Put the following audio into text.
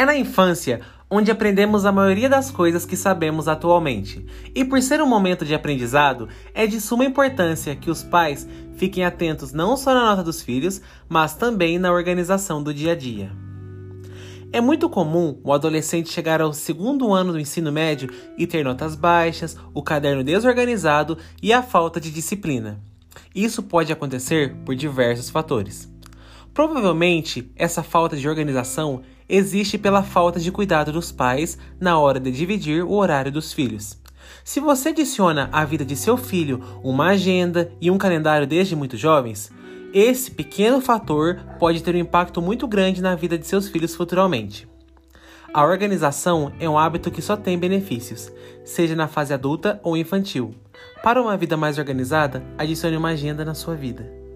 É na infância onde aprendemos a maioria das coisas que sabemos atualmente. E por ser um momento de aprendizado, é de suma importância que os pais fiquem atentos não só na nota dos filhos, mas também na organização do dia a dia. É muito comum o adolescente chegar ao segundo ano do ensino médio e ter notas baixas, o caderno desorganizado e a falta de disciplina. Isso pode acontecer por diversos fatores. Provavelmente, essa falta de organização existe pela falta de cuidado dos pais na hora de dividir o horário dos filhos. Se você adiciona à vida de seu filho uma agenda e um calendário desde muito jovens, esse pequeno fator pode ter um impacto muito grande na vida de seus filhos futuramente. A organização é um hábito que só tem benefícios, seja na fase adulta ou infantil. Para uma vida mais organizada, adicione uma agenda na sua vida.